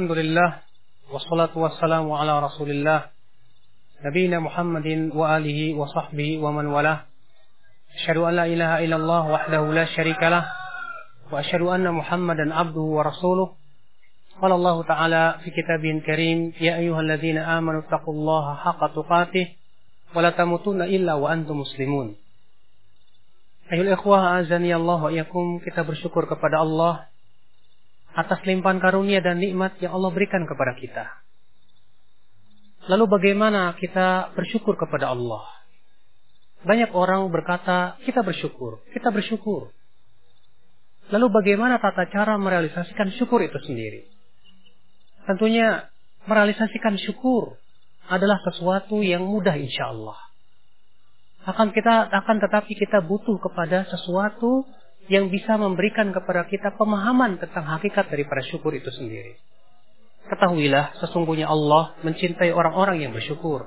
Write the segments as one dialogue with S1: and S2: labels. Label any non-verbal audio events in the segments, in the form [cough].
S1: Alhamdulillah Wassalatu wassalamu ala rasulillah Nabiina Muhammadin wa alihi wa sahbihi wa man walah. Asyadu an la ilaha illallah wahdahu la syarika Wa asyadu anna Muhammadan abduhu wa rasuluh. Qala Allah ta'ala fi kitabihin karim Ya ayuhal ladhina amanu taqullaha haqqa tuqatih Wa la tamutunna illa wa antum muslimun. Ayol ikhwah azani Allah wa iyakum Kita bersyukur kepada Allah atas limpahan karunia dan nikmat yang Allah berikan kepada kita. Lalu bagaimana kita bersyukur kepada Allah? Banyak orang berkata, kita bersyukur, kita bersyukur. Lalu bagaimana tata cara merealisasikan syukur itu sendiri? Tentunya merealisasikan syukur adalah sesuatu yang mudah insya Allah akan kita akan tetapi kita butuh kepada sesuatu yang bisa memberikan kepada kita pemahaman tentang hakikat daripada syukur itu sendiri. Ketahuilah sesungguhnya Allah mencintai orang-orang yang bersyukur.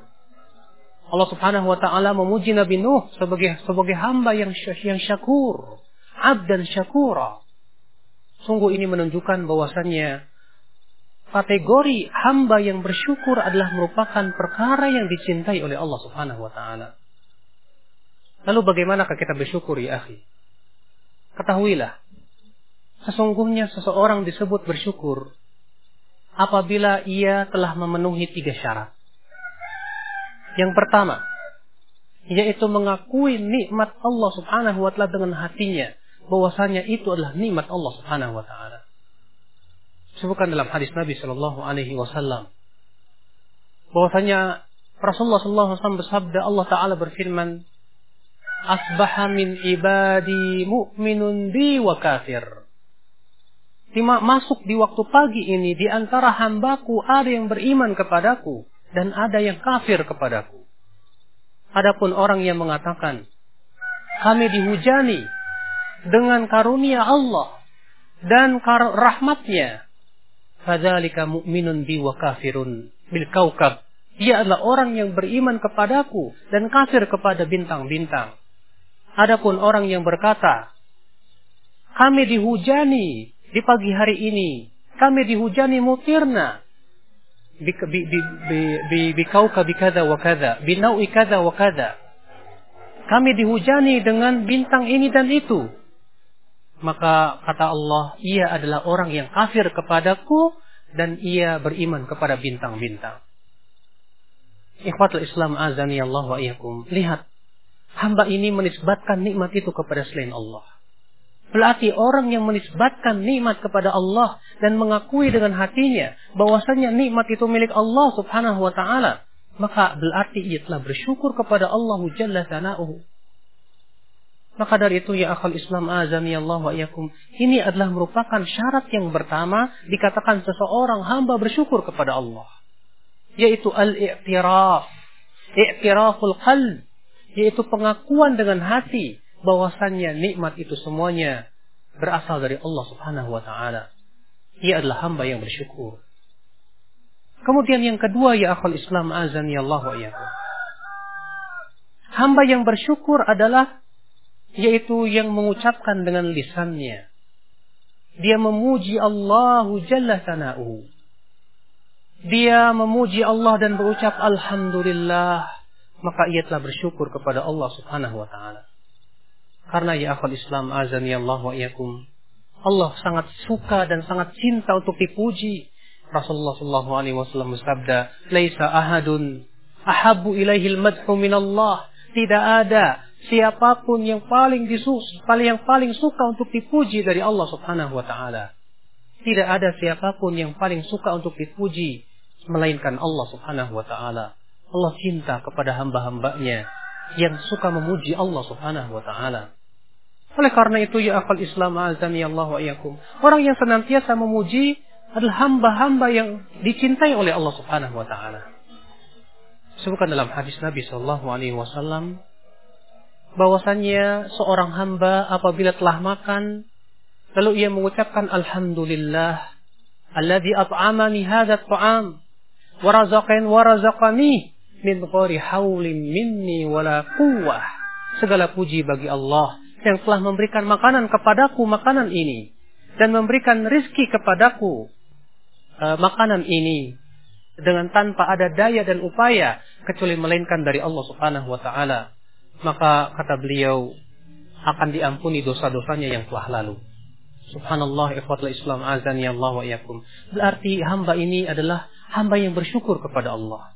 S1: Allah Subhanahu wa taala memuji Nabi Nuh sebagai sebagai hamba yang yang syakur, abdan syakura. Sungguh ini menunjukkan bahwasannya kategori hamba yang bersyukur adalah merupakan perkara yang dicintai oleh Allah Subhanahu wa taala. Lalu bagaimanakah kita bersyukur ya akhi? Ketahuilah, sesungguhnya seseorang disebut bersyukur apabila ia telah memenuhi tiga syarat. Yang pertama, yaitu mengakui nikmat Allah Subhanahu wa taala dengan hatinya, bahwasanya itu adalah nikmat Allah Subhanahu wa taala. Sebutkan dalam hadis Nabi Shallallahu alaihi wasallam bahwasanya Rasulullah sallallahu alaihi wasallam bersabda Allah taala berfirman asbaha min ibadi mu'minun bi wa kafir. Masuk di waktu pagi ini di antara hambaku ada yang beriman kepadaku dan ada yang kafir kepadaku. Adapun orang yang mengatakan kami dihujani dengan karunia Allah dan rahmatnya. Fadzalika mu'minun bi wa kafirun bil kaukab. Dia adalah orang yang beriman kepadaku dan kafir kepada bintang-bintang. Adapun orang yang berkata, kami dihujani di pagi hari ini, kami dihujani mutirna, bikauka bikada wa kada, binaui kada wa kada. Kami dihujani dengan bintang ini dan itu. Maka kata Allah, ia adalah orang yang kafir kepadaku dan ia beriman kepada bintang-bintang. Ikhwatul Islam azani Allah. Lihat hamba ini menisbatkan nikmat itu kepada selain Allah. Berarti orang yang menisbatkan nikmat kepada Allah dan mengakui dengan hatinya bahwasanya nikmat itu milik Allah Subhanahu wa taala, maka berarti ia telah bersyukur kepada Allah Jalla. Maka dari itu ya akal Islam azami Allah wa iyakum. Ini adalah merupakan syarat yang pertama dikatakan seseorang hamba bersyukur kepada Allah. Yaitu al-i'tiraf. I'tiraful qalb yaitu pengakuan dengan hati bahwasannya nikmat itu semuanya berasal dari Allah Subhanahu wa taala. Ia adalah hamba yang bersyukur. Kemudian yang kedua ya akhul Islam azan ya Allah wa Hamba yang bersyukur adalah yaitu yang mengucapkan dengan lisannya. Dia memuji Allah Jalla sana'u. Dia memuji Allah dan berucap Alhamdulillah maka ia telah bersyukur kepada Allah Subhanahu wa taala. Karena ya akhwal Islam azani Allah wa iyakum. Allah sangat suka dan sangat cinta untuk dipuji. Rasulullah sallallahu alaihi wasallam bersabda, "Laisa ahadun ahabbu ilaihi al-madhu min Allah." Tidak ada siapa pun yang paling disus, paling yang paling suka untuk dipuji dari Allah Subhanahu wa taala. Tidak ada siapa pun yang paling suka untuk dipuji melainkan Allah Subhanahu wa taala. Allah cinta kepada hamba-hambanya yang suka memuji Allah subhanahu wa ta'ala. Oleh karena itu ya akal Islam azani Allah wa iyakum. Orang yang senantiasa memuji adalah hamba-hamba yang dicintai oleh Allah subhanahu wa ta'ala. Sebutkan dalam hadis Nabi Shallallahu Alaihi Wasallam bahwasannya seorang hamba apabila telah makan lalu ia mengucapkan Alhamdulillah alladhi at'amani hadha ta'am wa razaqan wa razaqani min ghairi haulin minni wala quwwah. Segala puji bagi Allah yang telah memberikan makanan kepadaku makanan ini dan memberikan rizki kepadaku uh, makanan ini dengan tanpa ada daya dan upaya kecuali melainkan dari Allah Subhanahu wa taala. Maka kata beliau akan diampuni dosa-dosanya yang telah lalu. Subhanallah ikhwatul islam azani Allah wa berarti hamba ini adalah hamba yang bersyukur kepada Allah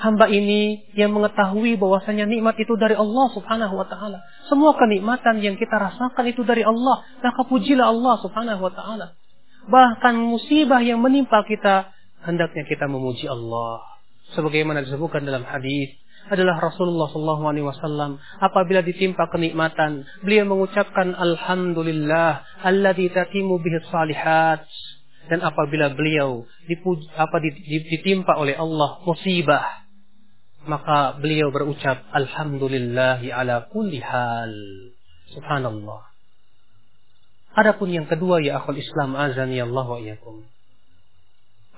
S1: hamba ini yang mengetahui bahwasanya nikmat itu dari Allah Subhanahu wa taala. Semua kenikmatan yang kita rasakan itu dari Allah, maka pujilah Allah Subhanahu wa taala. Bahkan musibah yang menimpa kita hendaknya kita memuji Allah. Sebagaimana disebutkan dalam hadis adalah Rasulullah Shallallahu Alaihi Wasallam apabila ditimpa kenikmatan beliau mengucapkan Alhamdulillah alladzi tatimu bihi salihat dan apabila beliau dipuji, apa ditimpa oleh Allah musibah maka beliau berucap alhamdulillahi ala kulli hal. Subhanallah. Adapun yang kedua ya akhul Islam azani Allah wa iyakum.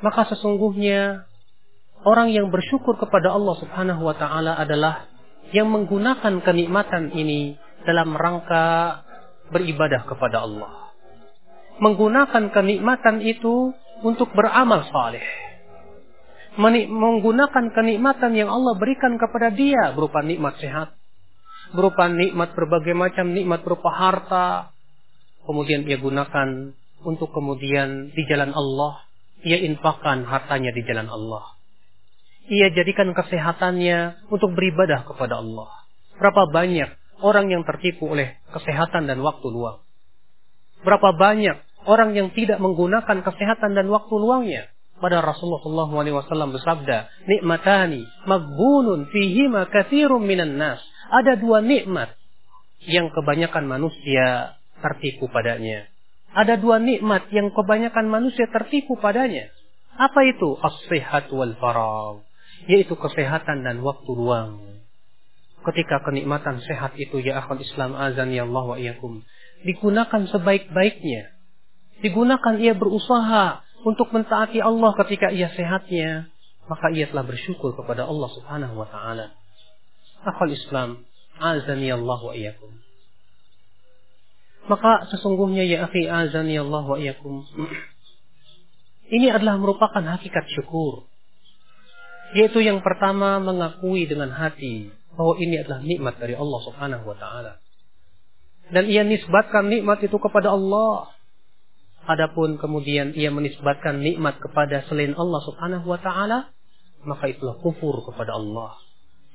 S1: Maka sesungguhnya orang yang bersyukur kepada Allah Subhanahu wa taala adalah yang menggunakan kenikmatan ini dalam rangka beribadah kepada Allah. Menggunakan kenikmatan itu untuk beramal saleh menggunakan kenikmatan yang Allah berikan kepada dia berupa nikmat sehat, berupa nikmat berbagai macam nikmat berupa harta, kemudian ia gunakan untuk kemudian di jalan Allah, ia infakkan hartanya di jalan Allah. Ia jadikan kesehatannya untuk beribadah kepada Allah. Berapa banyak orang yang tertipu oleh kesehatan dan waktu luang? Berapa banyak orang yang tidak menggunakan kesehatan dan waktu luangnya pada Rasulullah SAW bersabda, nikmatani magbunun fihima kathirun minan nas. Ada dua nikmat yang kebanyakan manusia tertipu padanya. Ada dua nikmat yang kebanyakan manusia tertipu padanya. Apa itu? As-sihat wal farag. Yaitu kesehatan dan waktu luang. Ketika kenikmatan sehat itu ya akhul Islam azan ya Allah wa iyakum. Digunakan sebaik-baiknya. Digunakan ia berusaha untuk mentaati Allah ketika ia sehatnya, maka ia telah bersyukur kepada Allah Subhanahu wa taala. Akhul Islam, azani Allah wa iyyakum. Maka sesungguhnya ya akhi azani Allah wa iyyakum. [clears throat] Ini adalah merupakan hakikat syukur. Yaitu yang pertama mengakui dengan hati bahwa ini adalah nikmat dari Allah Subhanahu wa taala. Dan ia nisbatkan nikmat itu kepada Allah Adapun kemudian ia menisbatkan nikmat kepada selain Allah Subhanahu wa taala, maka itulah kufur kepada Allah.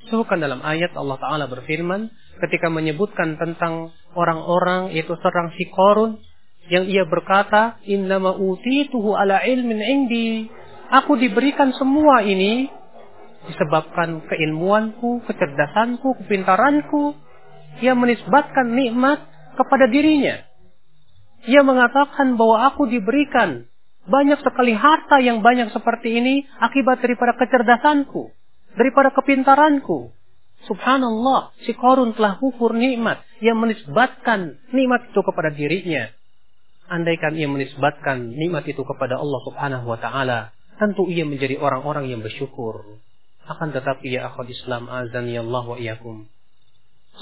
S1: Sebutkan dalam ayat Allah taala berfirman ketika menyebutkan tentang orang-orang yaitu seorang si Korun yang ia berkata, "Innama utituhu ala ilmin indi." Aku diberikan semua ini disebabkan keilmuanku, kecerdasanku, kepintaranku. Ia menisbatkan nikmat kepada dirinya. Ia mengatakan bahwa aku diberikan banyak sekali harta yang banyak seperti ini akibat daripada kecerdasanku, daripada kepintaranku. Subhanallah, si korun telah kufur nikmat yang menisbatkan nikmat itu kepada dirinya. Andaikan ia menisbatkan nikmat itu kepada Allah Subhanahu wa taala, tentu ia menjadi orang-orang yang bersyukur. Akan tetapi ya akhwat Islam azan ya Allah wa iyakum.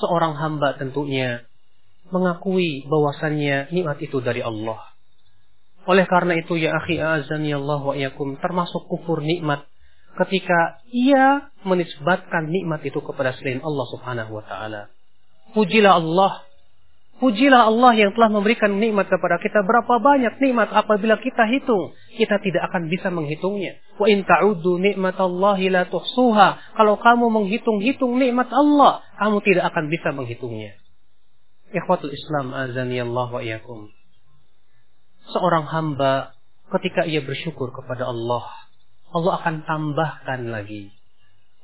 S1: Seorang hamba tentunya mengakui bahwasannya nikmat itu dari Allah. Oleh karena itu ya akhi azani Allah wa iyakum termasuk kufur nikmat ketika ia menisbatkan nikmat itu kepada selain Allah Subhanahu wa taala. Pujilah Allah. Pujilah Allah yang telah memberikan nikmat kepada kita. Berapa banyak nikmat apabila kita hitung, kita tidak akan bisa menghitungnya. Wa in ta'uddu nikmatallahi la tuhsuha. Kalau kamu menghitung-hitung nikmat Allah, kamu tidak akan bisa menghitungnya. Ikhwatul Islam azani Allah wa iyakum. Seorang hamba ketika ia bersyukur kepada Allah, Allah akan tambahkan lagi.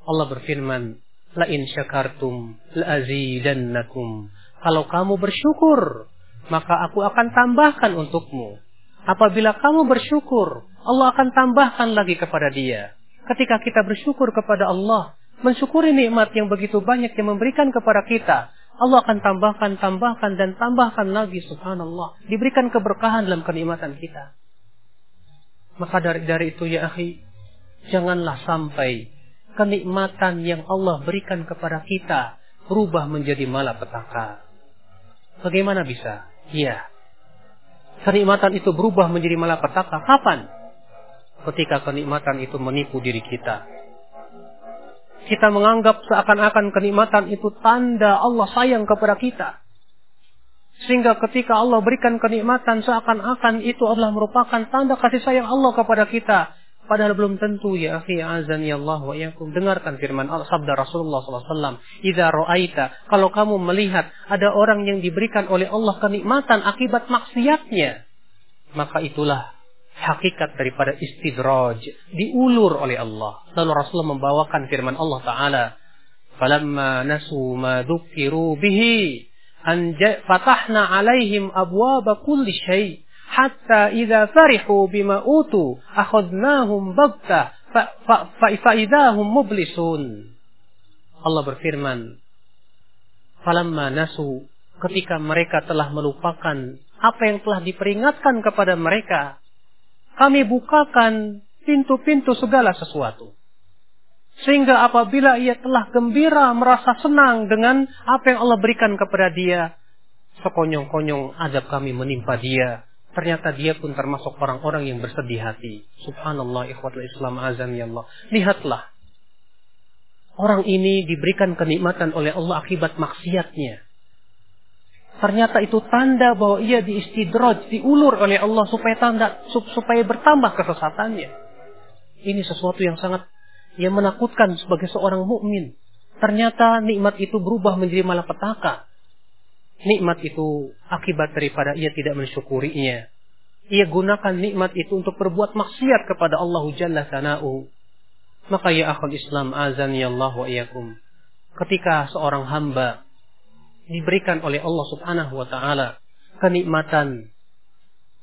S1: Allah berfirman, La in syakartum la azidannakum. Kalau kamu bersyukur, maka aku akan tambahkan untukmu. Apabila kamu bersyukur, Allah akan tambahkan lagi kepada dia. Ketika kita bersyukur kepada Allah, mensyukuri nikmat yang begitu banyak yang memberikan kepada kita, Allah akan tambahkan, tambahkan, dan tambahkan lagi subhanallah. Diberikan keberkahan dalam kenikmatan kita. Maka dari, dari itu ya akhi, janganlah sampai kenikmatan yang Allah berikan kepada kita berubah menjadi malapetaka. Bagaimana bisa? Iya. Kenikmatan itu berubah menjadi malapetaka. Kapan? ketika kenikmatan itu menipu diri kita. Kita menganggap seakan-akan kenikmatan itu tanda Allah sayang kepada kita. Sehingga ketika Allah berikan kenikmatan seakan-akan itu adalah merupakan tanda kasih sayang Allah kepada kita. Padahal belum tentu ya akhi azan ya Allah wa yakum. Dengarkan firman Allah sabda Rasulullah SAW. Iza ro'aita. Kalau kamu melihat ada orang yang diberikan oleh Allah kenikmatan akibat maksiatnya. Maka itulah hakikat daripada istidraj. Diulur oleh Allah. Lalu Rasulullah membawakan firman Allah Ta'ala. Falamma nasu ma dhukiru bihi. Fatahna alaihim abwaba kulli syai' hatta idza farihu bima utu akhadnahum fa idahum mublisun. Allah berfirman, "Falamma nasu" ketika mereka telah melupakan apa yang telah diperingatkan kepada mereka, kami bukakan pintu-pintu segala sesuatu. Sehingga apabila ia telah gembira, merasa senang dengan apa yang Allah berikan kepada dia, sekonyong-konyong adab kami menimpa dia. Ternyata dia pun termasuk orang-orang yang bersedih hati. Subhanallah ikhwatul Islam azan ya Allah. Lihatlah. Orang ini diberikan kenikmatan oleh Allah akibat maksiatnya. Ternyata itu tanda bahwa ia diistidraj, diulur oleh Allah supaya tanda supaya bertambah kesesatannya. Ini sesuatu yang sangat yang menakutkan sebagai seorang mukmin. Ternyata nikmat itu berubah menjadi malapetaka. Nikmat itu akibat daripada ia tidak mensyukurinya. Ia gunakan nikmat itu untuk berbuat maksiat kepada Allah Jalla Sana'u. Maka ya akhul Islam azan ya Allah wa iyakum. Ketika seorang hamba diberikan oleh Allah subhanahu wa ta'ala kenikmatan.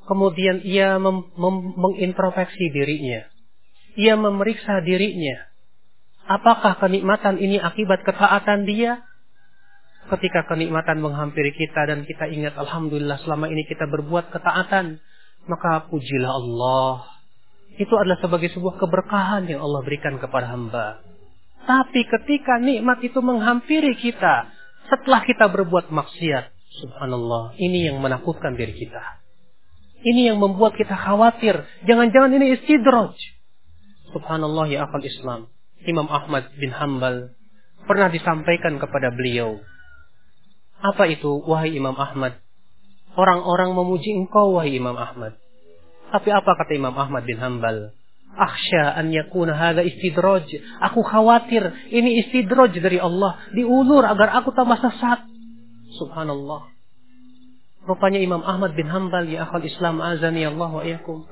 S1: Kemudian ia mengintrospeksi dirinya ia memeriksa dirinya. Apakah kenikmatan ini akibat ketaatan dia? Ketika kenikmatan menghampiri kita dan kita ingat Alhamdulillah selama ini kita berbuat ketaatan. Maka pujilah Allah. Itu adalah sebagai sebuah keberkahan yang Allah berikan kepada hamba. Tapi ketika nikmat itu menghampiri kita. Setelah kita berbuat maksiat. Subhanallah. Ini yang menakutkan diri kita. Ini yang membuat kita khawatir. Jangan-jangan ini istidraj Subhanallah ya akal Islam. Imam Ahmad bin Hambal pernah disampaikan kepada beliau. Apa itu wahai Imam Ahmad? Orang-orang memuji engkau wahai Imam Ahmad. Tapi apa kata Imam Ahmad bin Hambal? Akhsha an yakuna hadha istidraj. Aku khawatir ini istidraj dari Allah. Diulur agar aku tambah sesat. Subhanallah. Rupanya Imam Ahmad bin Hambal ya akal Islam azani Allah wa iyakum.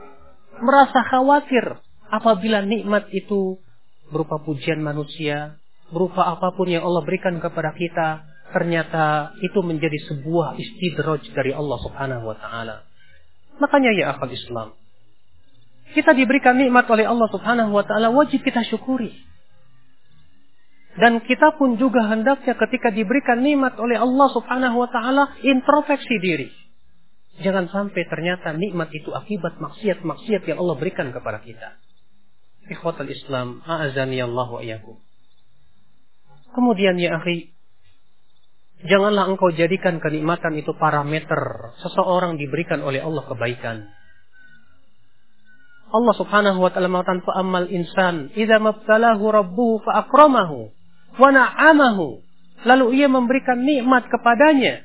S1: Merasa khawatir Apabila nikmat itu berupa pujian manusia, berupa apa pun yang Allah berikan kepada kita, ternyata itu menjadi sebuah istidraj dari Allah Subhanahu wa taala. Makanya ya akal Islam, kita diberikan nikmat oleh Allah Subhanahu wa taala wajib kita syukuri. Dan kita pun juga hendaknya ketika diberikan nikmat oleh Allah Subhanahu wa taala introspeksi diri. Jangan sampai ternyata nikmat itu akibat maksiat-maksiat yang Allah berikan kepada kita. Ikhwatal Islam, a'azani Allah wa iyakum. Kemudian ya akhi, janganlah engkau jadikan kenikmatan itu parameter seseorang diberikan oleh Allah kebaikan. Allah Subhanahu wa taala mengatakan fa ammal insan idza mabtalahu rabbuhu fa akramahu wa na'amahu lalu ia memberikan nikmat kepadanya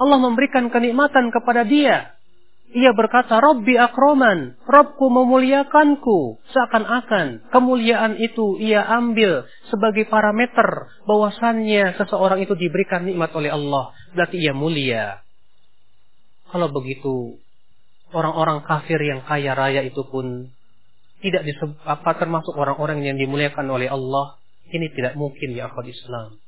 S1: Allah memberikan kenikmatan kepada dia ia berkata, Rabbi akroman, Robku memuliakanku. Seakan-akan kemuliaan itu ia ambil sebagai parameter bahwasannya seseorang itu diberikan nikmat oleh Allah. Berarti ia mulia. Kalau begitu, orang-orang kafir yang kaya raya itu pun tidak disebut apa termasuk orang-orang yang dimuliakan oleh Allah. Ini tidak mungkin ya akhwat Islam.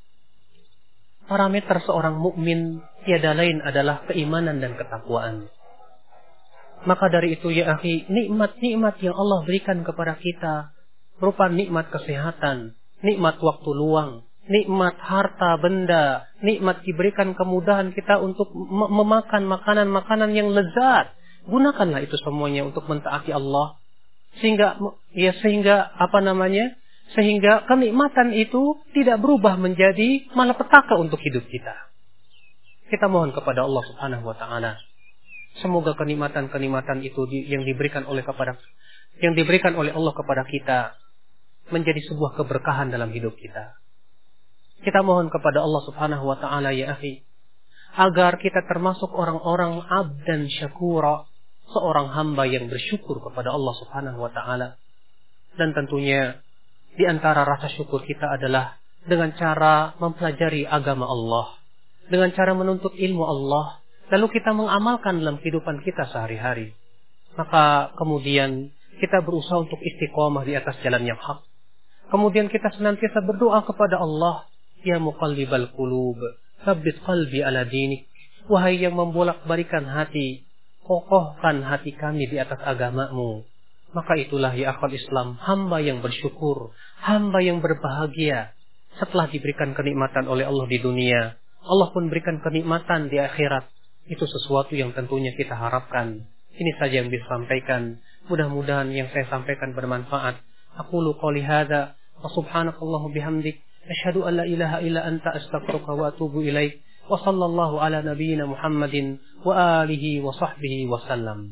S1: Parameter seorang mukmin tiada lain adalah keimanan dan ketakwaan. Maka dari itu ya akhi, nikmat-nikmat yang Allah berikan kepada kita berupa nikmat kesehatan, nikmat waktu luang, nikmat harta benda, nikmat diberikan kemudahan kita untuk memakan makanan-makanan yang lezat. Gunakanlah itu semuanya untuk mentaati Allah. Sehingga ya sehingga apa namanya? Sehingga kenikmatan itu tidak berubah menjadi malapetaka untuk hidup kita. Kita mohon kepada Allah Subhanahu wa taala Semoga kenikmatan-kenikmatan itu yang diberikan oleh kepada yang diberikan oleh Allah kepada kita menjadi sebuah keberkahan dalam hidup kita. Kita mohon kepada Allah Subhanahu wa taala ya akhi agar kita termasuk orang-orang abdan syakura, seorang hamba yang bersyukur kepada Allah Subhanahu wa taala. Dan tentunya di antara rasa syukur kita adalah dengan cara mempelajari agama Allah, dengan cara menuntut ilmu Allah, lalu kita mengamalkan dalam kehidupan kita sehari-hari. Maka kemudian kita berusaha untuk istiqomah di atas jalan yang hak. Kemudian kita senantiasa berdoa kepada Allah, Ya muqallibal qulub, Sabit qalbi ala dinik. Wahai yang membolak-balikan hati, kokohkan hati kami di atas agamamu. Maka itulah ya akhwal Islam, hamba yang bersyukur, hamba yang berbahagia. Setelah diberikan kenikmatan oleh Allah di dunia, Allah pun berikan kenikmatan di akhirat. Itu sesuatu yang tentunya kita harapkan. Ini saja yang disampaikan. Mudah-mudahan yang saya sampaikan bermanfaat. Aku luka lihada. wa subhanakallahu bihamdik ashadu an la ilaha illa anta astagfirullah wa atubu ilaih. وصلى الله على نبينا محمد وآله وصحبه وسلم.